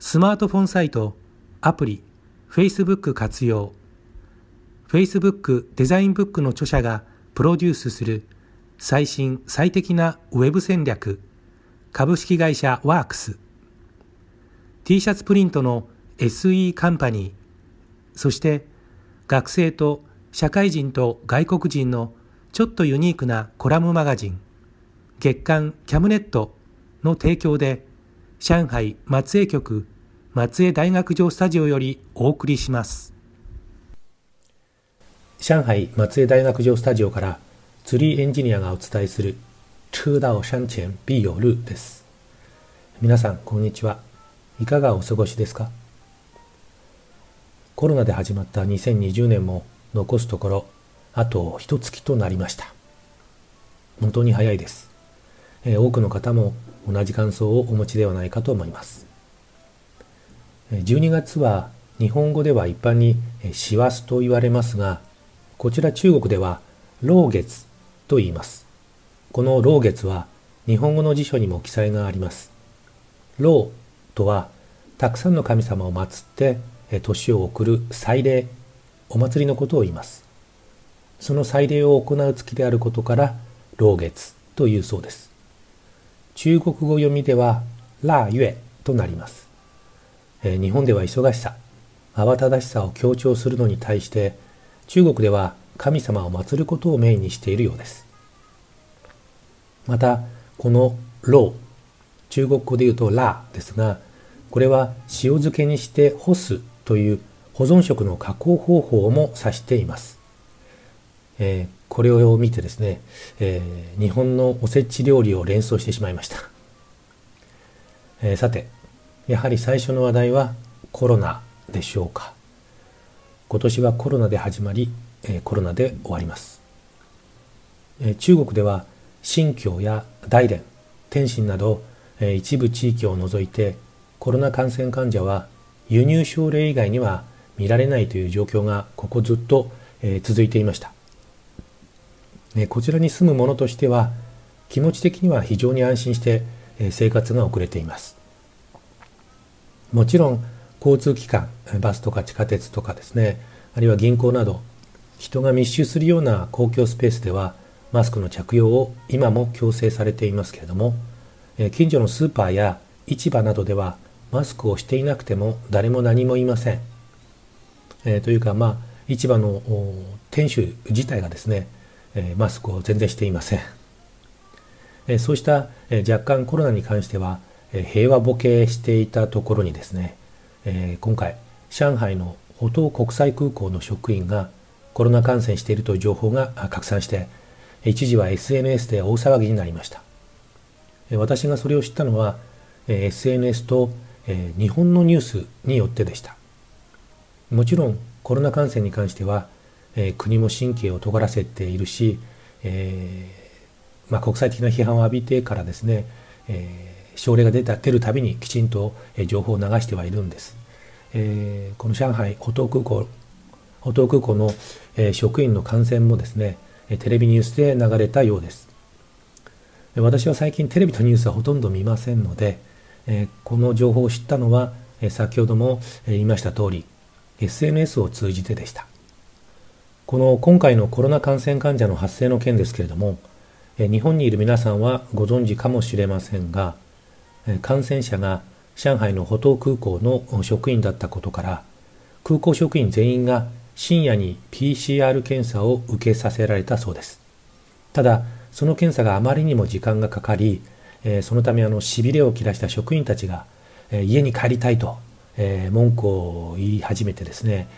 スマートフォンサイトアプリ Facebook 活用。Facebook デザインブックの著者がプロデュースする最新最適なウェブ戦略株式会社ワークス。T シャツプリントの SE カンパニーそして学生と社会人と外国人のちょっとユニークなコラムマガジン月刊キャムネットの提供で上海松江局松江大学城スタジオよりお送りします。上海松江大学城スタジオから釣りエンジニアがお伝えする车到山前必有路です。皆さんこんにちは。いかがお過ごしですか？コロナで始まった2020年も残すところあと一月となりました。本当に早いです、えー、多くの方も同じ感想をお持ちではないかと思います。12月は日本語では一般に師走と言われますがこちら中国では老月と言います。この老月は日本語の辞書にも記載があります。老とはたくさんの神様を祀って年を送る祭礼お祭りのことを言います。その祭礼を行う月であることから老月というそうです。中国語読みではラーユエとなります、えー、日本では忙しさ慌ただしさを強調するのに対して中国では神様を祀ることをメインにしているようですまたこの老中国語で言うとラーですがこれは塩漬けにして干すという保存食の加工方法も指しています。えー、これを見てですね、えー、日本のおせち料理を連想してしまいました。えー、さて、やはり最初の話題はコロナでしょうか。今年はコロナで始まり、えコロナで終わります。え中国では新疆や大連、天津など、え一部地域を除いてコロナ感染患者は輸入症例以外には見られないという状況がここずっと、え続いていました、ね、こちらに住む者としては気持ち的には非常に安心して、え生活が送れていますもちろん交通機関バスとか地下鉄とかですねあるいは銀行など人が密集するような公共スペースではマスクの着用を今も強制されていますけれども近所のスーパーや市場などではマスクをしていなくても誰も何も言いません。えー、というか、まあ、市場の店主自体がですね、マスクを全然していません。え、そうした、え、若干コロナに関しては、え、平和ボケしていたところにですね、え、今回、上海の浦東国際空港の職員がコロナ感染しているという情報が拡散して、一時は SNS で大騒ぎになりました。私がそれを知ったのは、SNS と、日本のニュースによってでしたもちろんコロナ感染に関しては、えー、国も神経を尖らせているし、えー、まあ、国際的な批判を浴びてからですね、え症例が出た出るたびにきちんと、え情報を流してはいるんです、えこの上海浦東空港浦東空港の、え職員の感染もですねテレビニュースで流れたようです。私は最近テレビとニュースはほとんど見ませんので、えこの情報を知ったのは、え先ほども言いました通り SNS を通じてでした。この今回のコロナ感染患者の発生の件ですけれども日本にいる皆さんはご存知かもしれませんが感染者が上海の浦東空港の職員だったことから空港職員全員が深夜に PCR 検査を受けさせられたそうです。ただその検査があまりにも時間がかかり、そのためあの痺れを切らした職員たちが、家に帰りたいと、文句を言い始めてですね、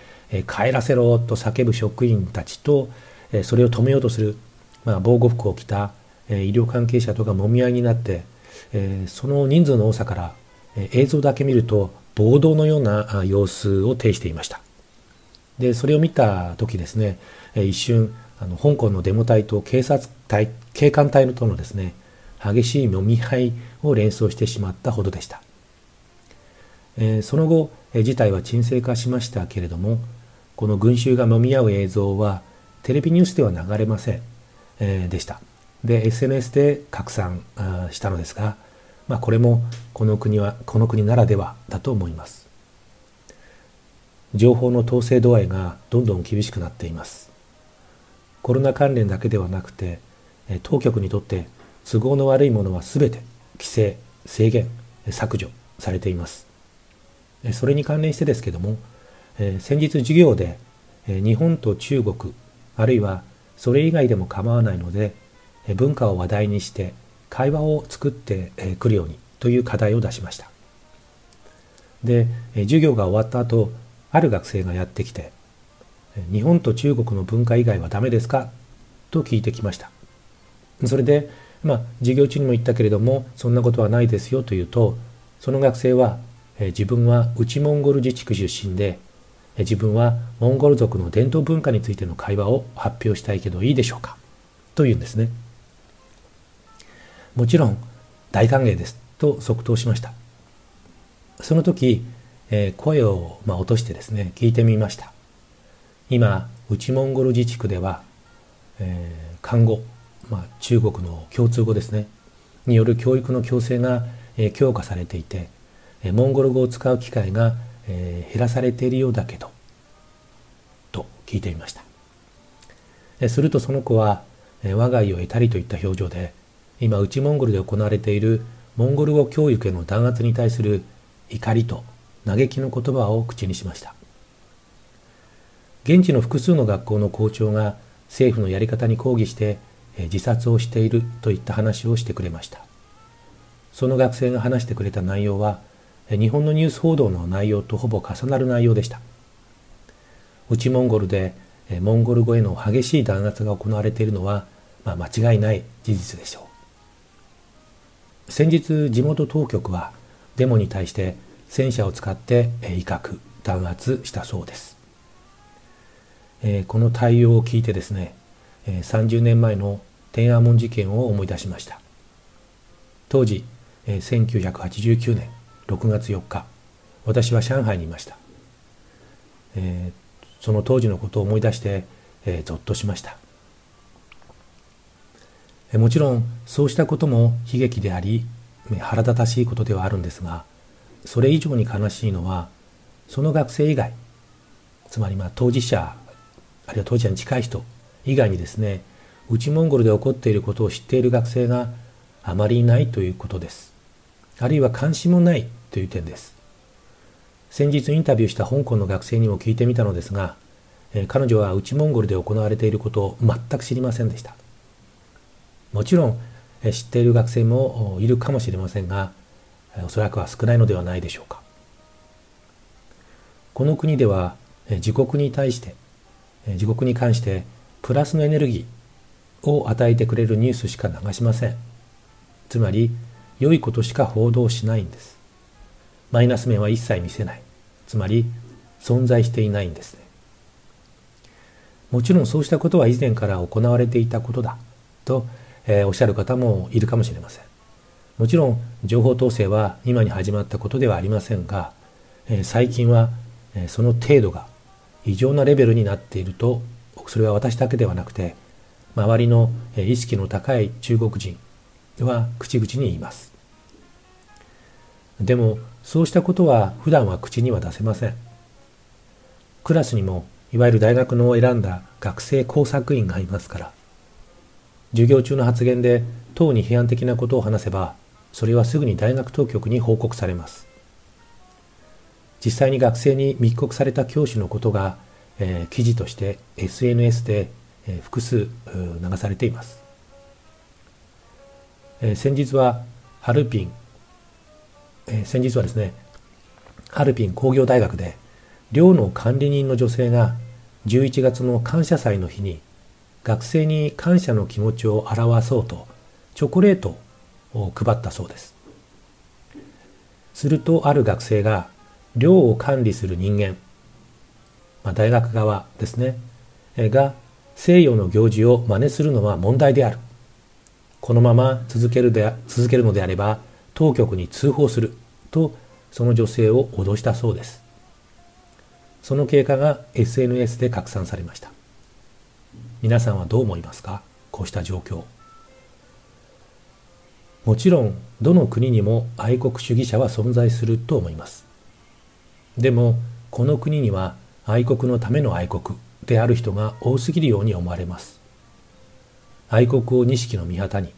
帰らせろと叫ぶ職員たちと、それを止めようとする、まあ、防護服を着た、医療関係者とかもみ合いになって、その人数の多さから、映像だけ見ると暴動のような様子を呈していました。でそれを見た時ですね、一瞬あの香港のデモ隊と警察隊警官隊とのですね激しいもみ合いを連想してしまったほどでした、その後、事態は沈静化しましたけれどもこの群衆がもみ合う映像はテレビニュースでは流れません、えー、でした。で SNS で拡散したのですが、まあ、これもこの国はこの国ならではだと思います。情報の統制度合いがどんどん厳しくなっています。コロナ関連だけではなくて当局にとって都合の悪いものは全て規制制限削除されています。それに関連してですけどもえ先日授業でえ日本と中国あるいはそれ以外でも構わないのでえ文化を話題にして会話を作ってくるようにという課題を出しました。でえ授業が終わった後ある学生がやってきて日本と中国の文化以外はダメですか？と聞いてきました。それでまあ授業中にも言ったけれどもそんなことはないですよというとその学生はえ自分は内モンゴル自治区出身で自分はモンゴル族の伝統文化についての会話を発表したいけどいいでしょうか？というんですね。もちろん大歓迎です。と即答しました。その時、え声を、ま、落としてですね聞いてみました。今内モンゴル自治区では、えー、看護、まあ、中国の共通語ですねによる教育の強制が、え、強化されていて、え、モンゴル語を使う機会が、えー、減らされているようだけどと聞いてみました、するとその子は、えー、我が家を得たりといった表情で今内モンゴルで行われているモンゴル語教育への弾圧に対する怒りと嘆きの言葉を口にしました。現地の複数の学校の校長が政府のやり方に抗議して自殺をしているといった話をしてくれました。その学生が話してくれた内容は日本のニュース報道の内容とほぼ重なる内容でした。内モンゴルでモンゴル語への激しい弾圧が行われているのは、まあ、間違いない事実でしょう。先日地元当局はデモに対して戦車を使って威嚇弾圧したそうです。え、この対応を聞いてですね、えー、30年前の天安門事件を思い出しました。当時、えー、1989年6月4日。私は上海にいました、えー、その当時のことを思い出して、えー、ぞっとしました、えー、もちろんそうしたことも悲劇であり腹立たしいことではあるんですがそれ以上に悲しいのはその学生以外つまりまあ当事者あるいは当事者に近い人以外にですね内モンゴルで起こっていることを知っている学生があまりいないということです。あるいは関心もないという点です。先日インタビューした香港の学生にも聞いてみたのですが、え彼女は内モンゴルで行われていることを全く知りませんでした。もちろん、え知っている学生もいるかもしれませんがおそらくは少ないのではないでしょうか。この国では自国に対して自国に関してプラスのエネルギーを与えてくれるニュースしか流しません。つまり良いことしか報道しないんです。マイナス面は一切見せない。つまり存在していないんですね。もちろんそうしたことは以前から行われていたことだ。と、えー、おっしゃる方もいるかもしれません。もちろん情報統制は今に始まったことではありませんが、えー、最近は、えー、その程度が異常なレベルになっているとそれは私だけではなくて周りの意識の高い中国人は口々に言います。でもそうしたことは普段は口には出せません。クラスにもいわゆる大学の選んだ学生工作員がいますから授業中の発言で党に批判的なことを話せばそれはすぐに大学当局に報告されます。実際に学生に密告された教師のことが、えー、記事として SNS で、えー、複数流されています、えー、先日はハルピン、えー、先日はですねハルピン工業大学で寮の管理人の女性が11月の感謝祭の日に学生に感謝の気持ちを表そうとチョコレートを配ったそうです。するとある学生が寮を管理する人間、まあ、大学側ですねが西洋の行事を真似するのは問題である。このまま続けるで続けるのであれば当局に通報する。とその女性を脅したそうです。その経過が SNS で拡散されました。皆さんはどう思いますか？こうした状況。もちろんどの国にも愛国主義者は存在すると思います。でもこの国には愛国のための愛国である人が多すぎるように思われます。愛国を錦の御旗に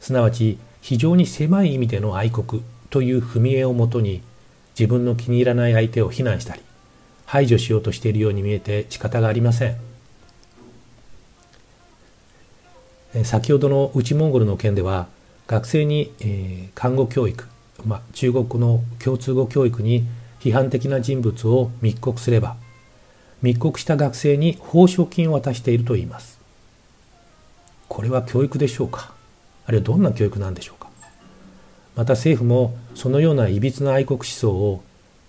すなわち非常に狭い意味での愛国という踏み絵をもとに自分の気に入らない相手を非難したり排除しようとしているように見えて仕方がありません。先ほどの内モンゴルの件では学生に、え、看護教育、まあ、中国の共通語教育に批判的な人物を密告すれば密告した学生に報奨金を渡しているといいます。これは教育でしょうか？あるいはどんな教育なんでしょうか？また政府もそのようないびつな愛国思想を、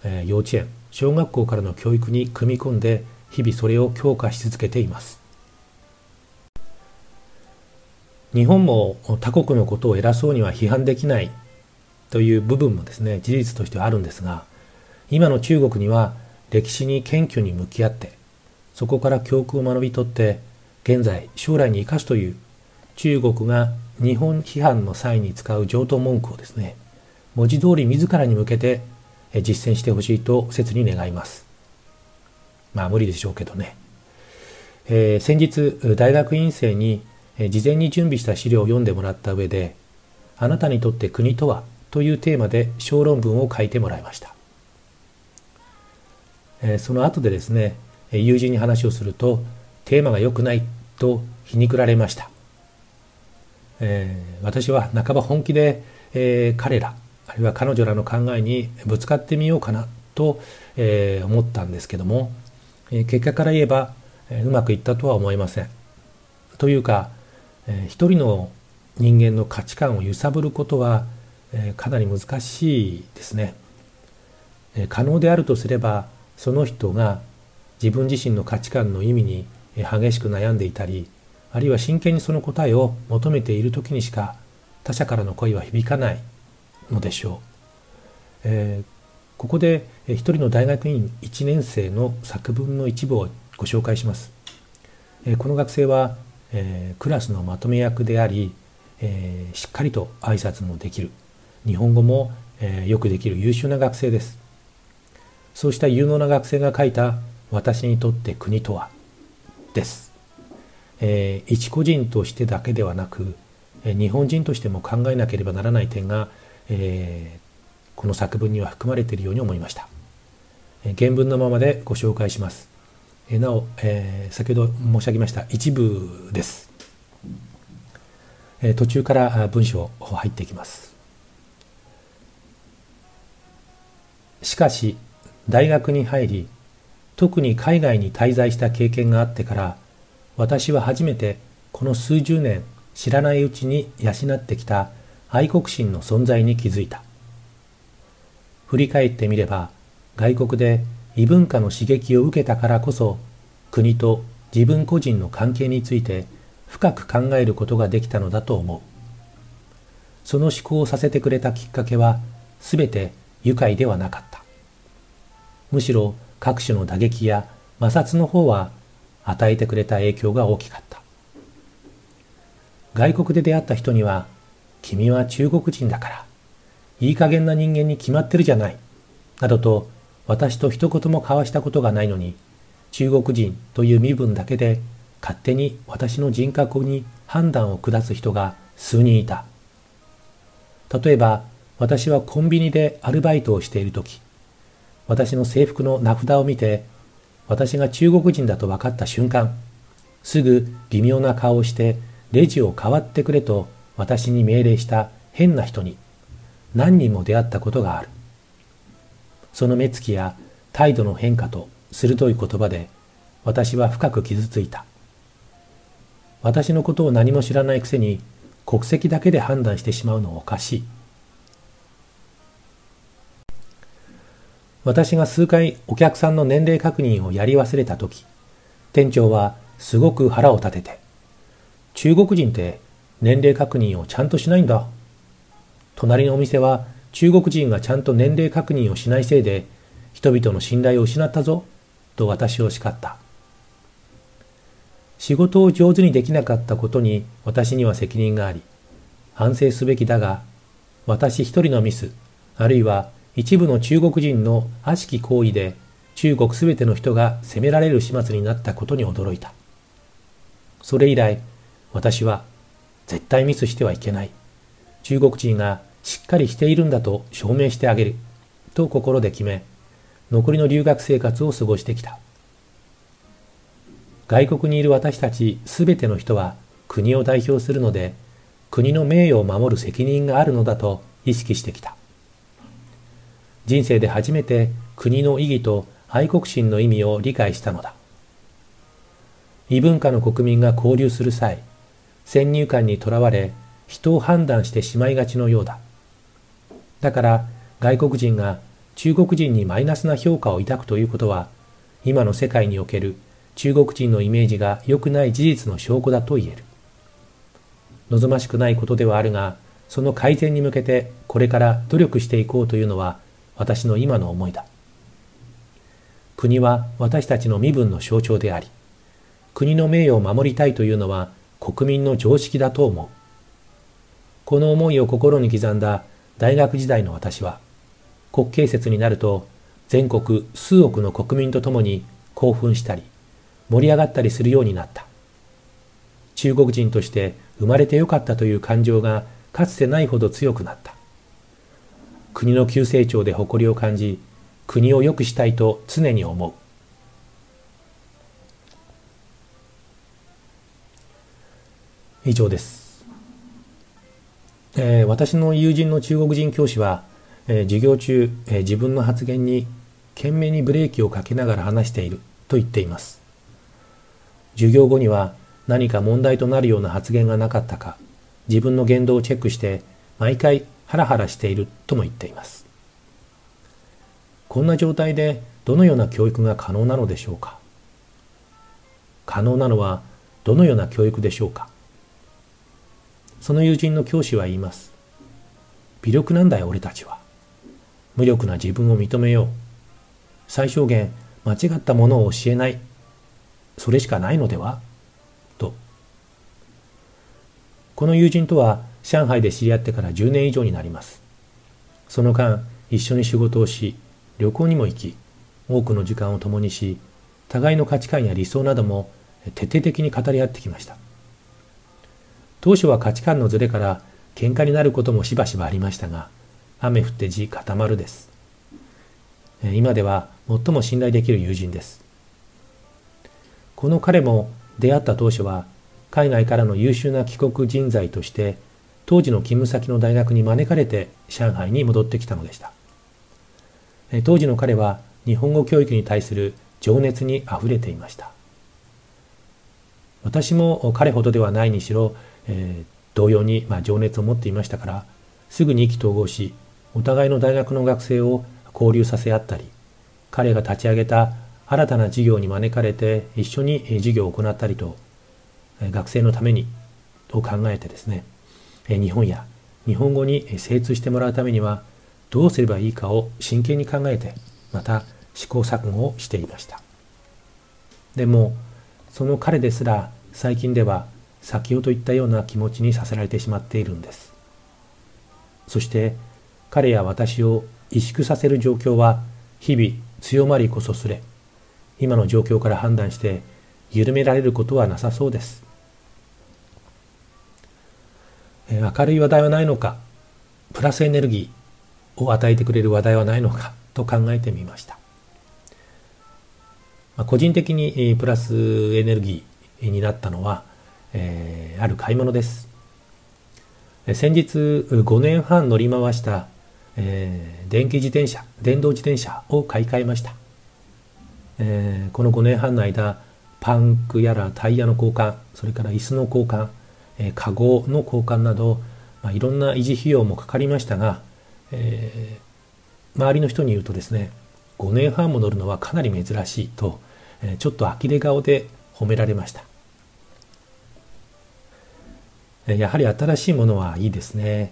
えー、幼稚園小学校からの教育に組み込んで日々それを強化し続けています。日本も他国のことを偉そうには批判できないという部分もですね事実としてはあるんですが今の中国には歴史に謙虚に向き合ってそこから教訓を学び取って現在将来に生かすという中国が日本批判の際に使う上等文句をですね文字通り自らに向けて実践してほしいと切に願います。まあ無理でしょうけどね、えー、先日大学院生に事前に準備した資料を読んでもらった上であなたにとって国とはというテーマで小論文を書いてもらいました。えその後でですね友人に話をするとテーマが良くないと皮肉られました。えー、私は半ば本気で、えー、彼らあるいは彼女らの考えにぶつかってみようかなと、えー、思ったんですけども、えー、結果から言えば、えー、うまくいったとは思いません。というか、えー、一人の人間の価値観を揺さぶることは、えー、かなり難しいですね、えー。可能であるとすればその人が自分自身の価値観の意味に激しく悩んでいたりあるいは真剣にその答えを求めている時にしか他者からの声は響かないのでしょう。えー、ここで一人の大学院1年生の作文の一部をご紹介します。えー、この学生は、えー、クラスのまとめ役であり、えしっかりと挨拶もできる日本語も、えよくできる優秀な学生です。そうした有能な学生が書いた「私にとって国とは」です。えー、一個人としてだけではなく、えー、日本人としても考えなければならない点が、えー、この作文には含まれているように思いました、え原文のままでご紹介します、えなお、え先ほど申し上げました一部です、え途中から文章入っていきます。しかし大学に入り特に海外に滞在した経験があってから私は初めてこの数十年知らないうちに養ってきた愛国心の存在に気づいた。振り返ってみれば外国で異文化の刺激を受けたからこそ国と自分個人の関係について深く考えることができたのだと思う。その思考をさせてくれたきっかけはすべて愉快ではなかった。むしろ各種の打撃や摩擦の方は与えてくれた影響が大きかった。外国で出会った人には、君は中国人だから、いい加減な人間に決まってるじゃない、などと私と一言も交わしたことがないのに、中国人という身分だけで勝手に私の人格に判断を下す人が数人いた。例えば、私はコンビニでアルバイトをしているとき、私の制服の名札を見て、私が中国人だと分かった瞬間、すぐ微妙な顔をしてレジを代わってくれと私に命令した変な人に何人も出会ったことがある。その目つきや態度の変化と鋭い言葉で私は深く傷ついた。私のことを何も知らないくせに国籍だけで判断してしまうのはおかしい。私が数回お客さんの年齢確認をやり忘れたとき、店長はすごく腹を立てて、中国人って年齢確認をちゃんとしないんだ。隣のお店は中国人がちゃんと年齢確認をしないせいで人々の信頼を失ったぞ、と私を叱った。仕事を上手にできなかったことに私には責任があり、反省すべきだが、私一人のミス、あるいは一部の中国人の悪しき行為で中国すべての人が責められる始末になったことに驚いた。それ以来、私は絶対ミスしてはいけない。中国人がしっかりしているんだと証明してあげる。と心で決め、残りの留学生活を過ごしてきた。外国にいる私たちすべての人は国を代表するので、国の名誉を守る責任があるのだと意識してきた。人生で初めて国の意義と愛国心の意味を理解したのだ。異文化の国民が交流する際、先入観にとらわれ、人を判断してしまいがちのようだ。だから外国人が中国人にマイナスな評価を抱くということは、今の世界における中国人のイメージが良くない事実の証拠だと言える。望ましくないことではあるが、その改善に向けてこれから努力していこうというのは私の今の思いだ。国は私たちの身分の象徴であり、国の名誉を守りたいというのは国民の常識だと思う。この思いを心に刻んだ大学時代の私は、国慶節になると全国数億の国民と共に興奮したり、盛り上がったりするようになった。中国人として生まれてよかったという感情がかつてないほど強くなった。国の急成長で誇りを感じ、国を良くしたいと常に思う。以上です。えー、私の友人の中国人教師は、えー、授業中、えー、自分の発言に懸命にブレーキをかけながら話していると言っています。授業後には何か問題となるような発言がなかったか、自分の言動をチェックして毎回ハラハラしているとも言っています。こんな状態でどのような教育が可能なのでしょうか？可能なのはどのような教育でしょうか？その友人の教師は言います。微力なんだよ俺たちは。無力な自分を認めよう。最小限間違ったものを教えない。それしかないのでは？と。この友人とは上海で知り合ってから10年以上になります。その間、一緒に仕事をし、旅行にも行き、多くの時間を共にし、互いの価値観や理想なども徹底的に語り合ってきました。当初は価値観のズレから喧嘩になることもしばしばありましたが、雨降って地固まるです。今では最も信頼できる友人です。この彼も出会った当初は海外からの優秀な帰国人材として当時の勤務先の大学に招かれて上海に戻ってきたのでした。当時の彼は日本語教育に対する情熱にあふれていました。私も彼ほどではないにしろ、えー、同様に、まあ、情熱を持っていましたから、すぐに意気投合し、お互いの大学の学生を交流させ合ったり、彼が立ち上げた新たな事業に招かれて一緒に授業を行ったりと、学生のためにと考えてですね、日本や日本語に精通してもらうためにはどうすればいいかを真剣に考えてまた試行錯誤をしていました。でもその彼ですら最近では先ほど言ったような気持ちにさせられてしまっているんです。そして彼や私を萎縮させる状況は日々強まりこそすれ今の状況から判断して緩められることはなさそうです。明るい話題はないのか、プラスエネルギーを与えてくれる話題はないのかと考えてみました。まあ、個人的にプラスエネルギーになったのは、えー、ある買い物です。先日5年半乗り回した、えー、電気自転車、電動自転車を買い替えました。えー、この5年半の間、パンクやらタイヤの交換、それから椅子の交換、えー、カゴの交換など、まあ、いろんな維持費用もかかりましたが、えー、周りの人に言うとですね、5年半も乗るのはかなり珍しいと、えー、ちょっと呆れ顔で褒められました。やはり新しいものはいいですね。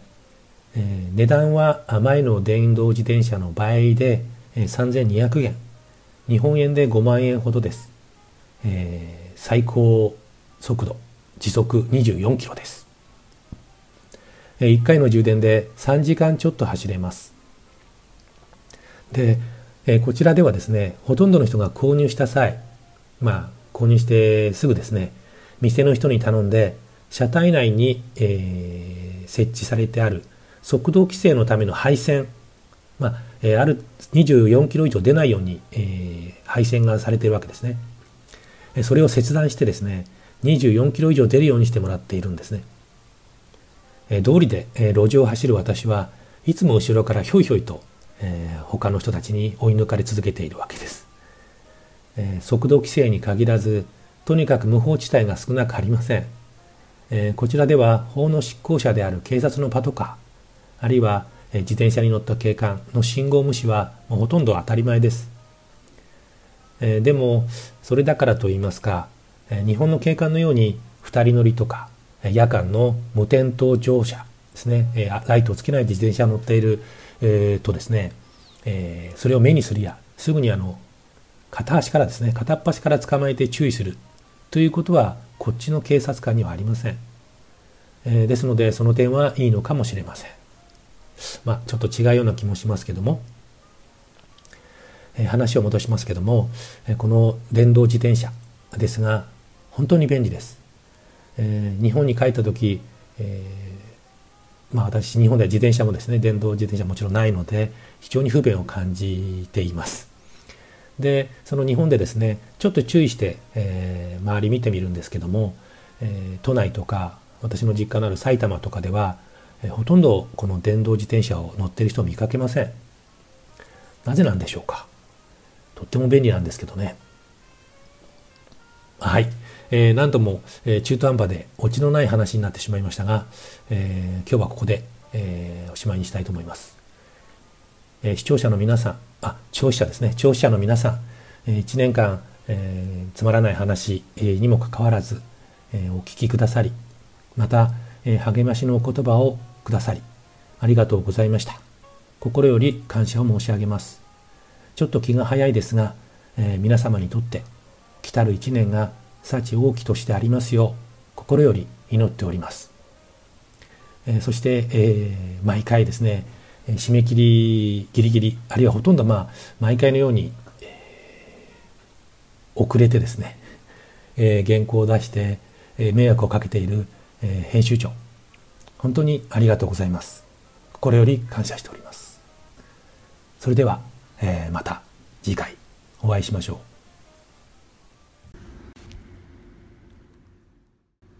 えー、値段は前の電動自転車の倍で、えー、3200元。日本円で5万円ほどです。えー、最高速度、時速24キロです。1回の充電で3時間ちょっと走れます。で、こちらではですね、ほとんどの人が購入した際、まあ、購入してすぐですね、店の人に頼んで、車体内に、えー、設置されてある速度規制のための配線、まあえ、ある24キロ以上出ないように、えー、配線がされているわけですね。それを切断してですね、24キロ以上出るようにしてもらっているんですね。え通りで、え路上を走る私はいつも後ろからひょいひょいと、えー、他の人たちに追い抜かれ続けているわけです。え速度規制に限らず、とにかく無法地帯が少なくありません。えこちらでは法の執行者である警察のパトカー、あるいは、え自転車に乗った警官の信号無視はもうほとんど当たり前です。えでも、それだからと言いますか、日本の警官のように2人乗りとか、夜間の無点灯乗車ですね、ライトをつけないで自転車に乗っている、え、とですね、えそれを目にするや、すぐにあの、片足からですね、片っ端から捕まえて注意するということはこっちの警察官にはありません。え、ですので、その点はいいのかもしれません。まあ、ちょっと違うような気もしますけども、え、話を戻しますけども、え、この電動自転車ですが、本当に便利です。え日本に帰った時、えまあ私、日本では自転車もですね、電動自転車もちろんないので、非常に不便を感じています。でその日本でですねちょっと注意して、えー、周り見てみるんですけども、えー、都内とか私の実家のある埼玉とかでは、えー、ほとんどこの電動自転車を乗ってる人を見かけませんなぜなんでしょうかとっても便利なんですけどねはい、えー、何とも、えー、中途半端でオチのない話になってしまいましたが、えー、今日はここで、えー、おしまいにしたいと思います、えー、視聴者の皆さんあ、聴取者ですね。聴取者の皆さん、え1年間、えー、つまらない話、えにもかかわらず、えお聞きくださり、また、え励ましのお言葉をくださり、ありがとうございました。心より感謝を申し上げます。ちょっと気が早いですが、え皆様にとって来たる一年が幸大きとしてありますよう、心より祈っております。えそして、え毎回ですね、締め切りギリギリあるいはほとんどまあ毎回のように、えー、遅れてですね、えー、原稿を出して、えー、迷惑をかけている、え編集長本当にありがとうございます。心より感謝しております。それでは、えまた次回お会いしましょう。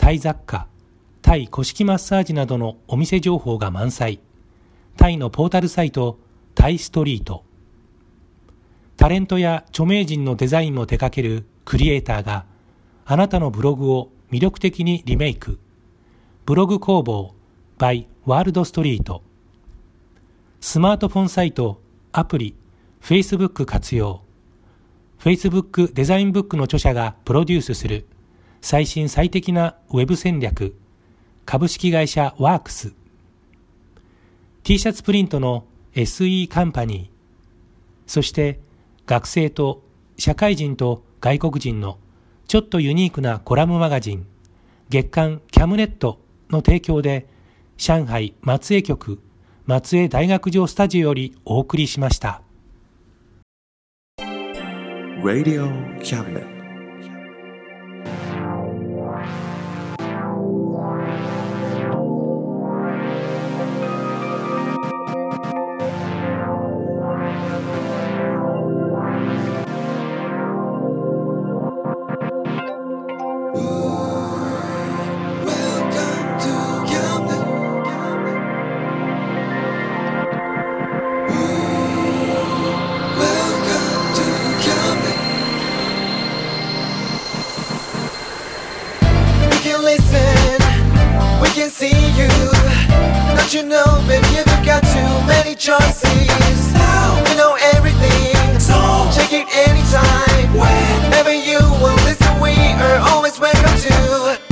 タイ雑貨、タイ古式マッサージなどのお店情報が満載。タイのポータルサイトタイストリート。タレントや著名人のデザインも手掛けるクリエイターがあなたのブログを魅力的にリメイク。ブログ工房 by ワールドストリート。スマートフォンサイトアプリ Facebook 活用。Facebook デザインブックの著者がプロデュースする。最新最適なウェブ戦略株式会社ワークス T シャツプリントの SE カンパニー、そして学生と社会人と外国人のちょっとユニークなコラムマガジン月刊キャムネットの提供で上海松江局松江大学城スタジオよりお送りしました。Radio Cabinet 呜。